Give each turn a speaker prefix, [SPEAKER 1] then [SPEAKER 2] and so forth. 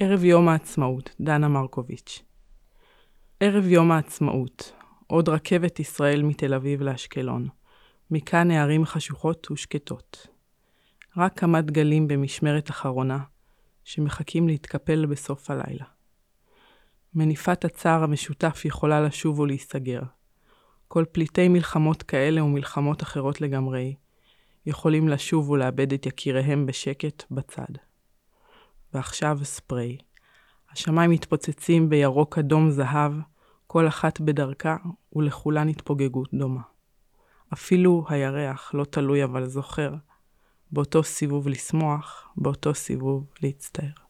[SPEAKER 1] ערב יום העצמאות, דנה מרקוביץ'. ערב יום העצמאות, עוד רכבת ישראל מתל אביב לאשקלון. מכאן הערים חשוכות ושקטות. רק כמה דגלים במשמרת אחרונה, שמחכים להתקפל בסוף הלילה. מניפת הצער המשותף יכולה לשוב ולהיסגר. כל פליטי מלחמות כאלה ומלחמות אחרות לגמרי, יכולים לשוב ולאבד את יקיריהם בשקט בצד. ועכשיו ספרי. השמיים מתפוצצים בירוק אדום זהב, כל אחת בדרכה, ולכולן התפוגגות דומה. אפילו הירח לא תלוי אבל זוכר, באותו סיבוב לשמוח, באותו סיבוב להצטער.